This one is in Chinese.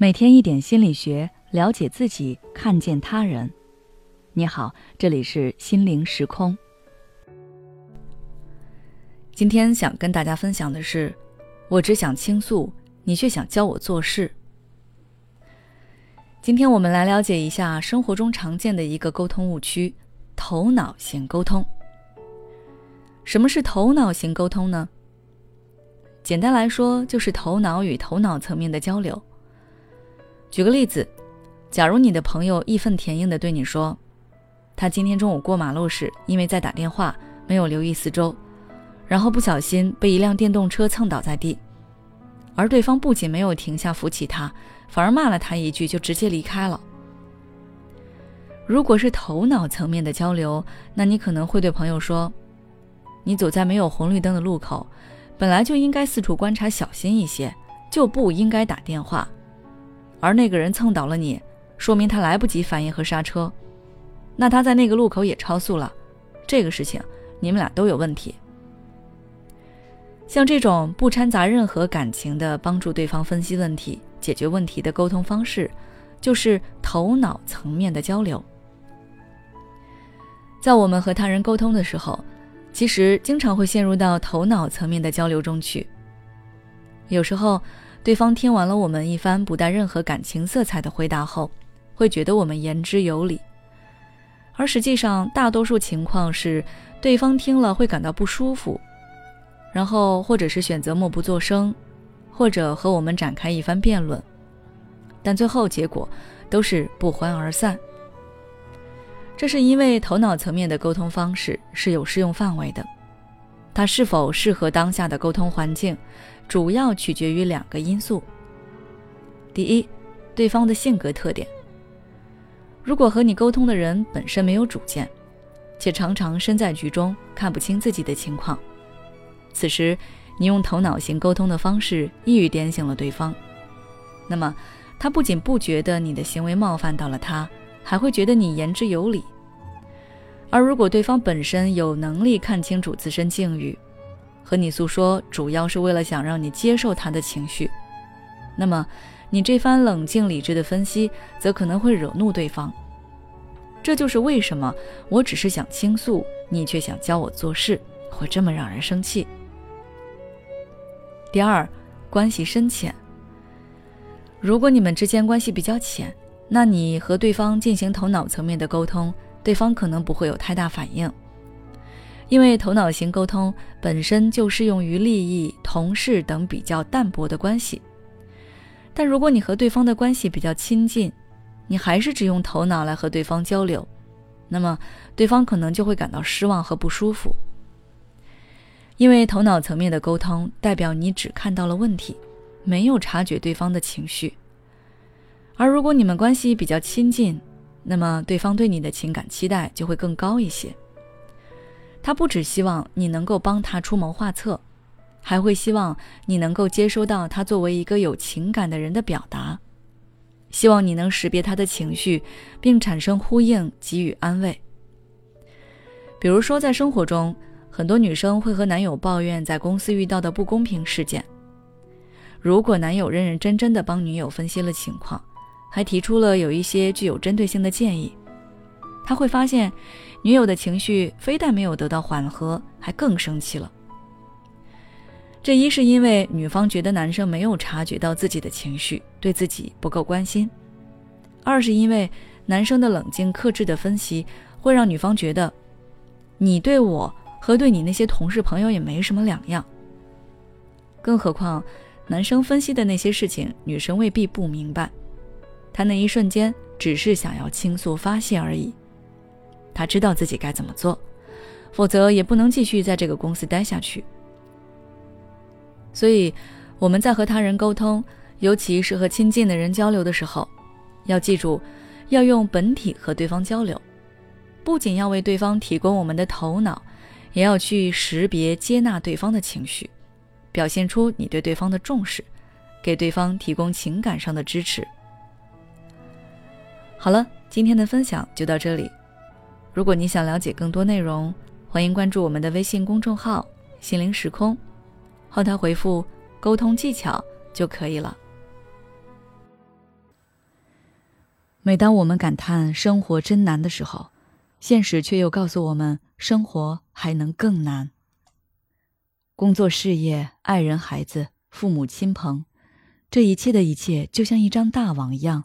每天一点心理学，了解自己，看见他人。你好，这里是心灵时空。今天想跟大家分享的是，我只想倾诉，你却想教我做事。今天我们来了解一下生活中常见的一个沟通误区——头脑型沟通。什么是头脑型沟通呢？简单来说，就是头脑与头脑层面的交流。举个例子，假如你的朋友义愤填膺地对你说，他今天中午过马路时，因为在打电话，没有留意四周，然后不小心被一辆电动车蹭倒在地，而对方不仅没有停下扶起他，反而骂了他一句，就直接离开了。如果是头脑层面的交流，那你可能会对朋友说：“你走在没有红绿灯的路口，本来就应该四处观察，小心一些，就不应该打电话。”而那个人蹭倒了你，说明他来不及反应和刹车，那他在那个路口也超速了，这个事情你们俩都有问题。像这种不掺杂任何感情的帮助对方分析问题、解决问题的沟通方式，就是头脑层面的交流。在我们和他人沟通的时候，其实经常会陷入到头脑层面的交流中去，有时候。对方听完了我们一番不带任何感情色彩的回答后，会觉得我们言之有理，而实际上大多数情况是对方听了会感到不舒服，然后或者是选择默不作声，或者和我们展开一番辩论，但最后结果都是不欢而散。这是因为头脑层面的沟通方式是有适用范围的。它是否适合当下的沟通环境，主要取决于两个因素。第一，对方的性格特点。如果和你沟通的人本身没有主见，且常常身在局中，看不清自己的情况，此时你用头脑型沟通的方式一语点醒了对方，那么他不仅不觉得你的行为冒犯到了他，还会觉得你言之有理。而如果对方本身有能力看清楚自身境遇，和你诉说主要是为了想让你接受他的情绪，那么你这番冷静理智的分析则可能会惹怒对方。这就是为什么我只是想倾诉，你却想教我做事，会这么让人生气。第二，关系深浅。如果你们之间关系比较浅，那你和对方进行头脑层面的沟通。对方可能不会有太大反应，因为头脑型沟通本身就适用于利益、同事等比较淡薄的关系。但如果你和对方的关系比较亲近，你还是只用头脑来和对方交流，那么对方可能就会感到失望和不舒服。因为头脑层面的沟通代表你只看到了问题，没有察觉对方的情绪。而如果你们关系比较亲近，那么，对方对你的情感期待就会更高一些。他不只希望你能够帮他出谋划策，还会希望你能够接收到他作为一个有情感的人的表达，希望你能识别他的情绪，并产生呼应，给予安慰。比如说，在生活中，很多女生会和男友抱怨在公司遇到的不公平事件。如果男友认认真真的帮女友分析了情况，还提出了有一些具有针对性的建议，他会发现，女友的情绪非但没有得到缓和，还更生气了。这一是因为女方觉得男生没有察觉到自己的情绪，对自己不够关心；二是因为男生的冷静克制的分析，会让女方觉得，你对我和对你那些同事朋友也没什么两样。更何况，男生分析的那些事情，女生未必不明白。他那一瞬间只是想要倾诉发泄而已，他知道自己该怎么做，否则也不能继续在这个公司待下去。所以我们在和他人沟通，尤其是和亲近的人交流的时候，要记住，要用本体和对方交流，不仅要为对方提供我们的头脑，也要去识别接纳对方的情绪，表现出你对对方的重视，给对方提供情感上的支持。好了，今天的分享就到这里。如果你想了解更多内容，欢迎关注我们的微信公众号“心灵时空”，后台回复“沟通技巧”就可以了。每当我们感叹生活真难的时候，现实却又告诉我们，生活还能更难。工作、事业、爱人、孩子、父母亲朋，这一切的一切，就像一张大网一样，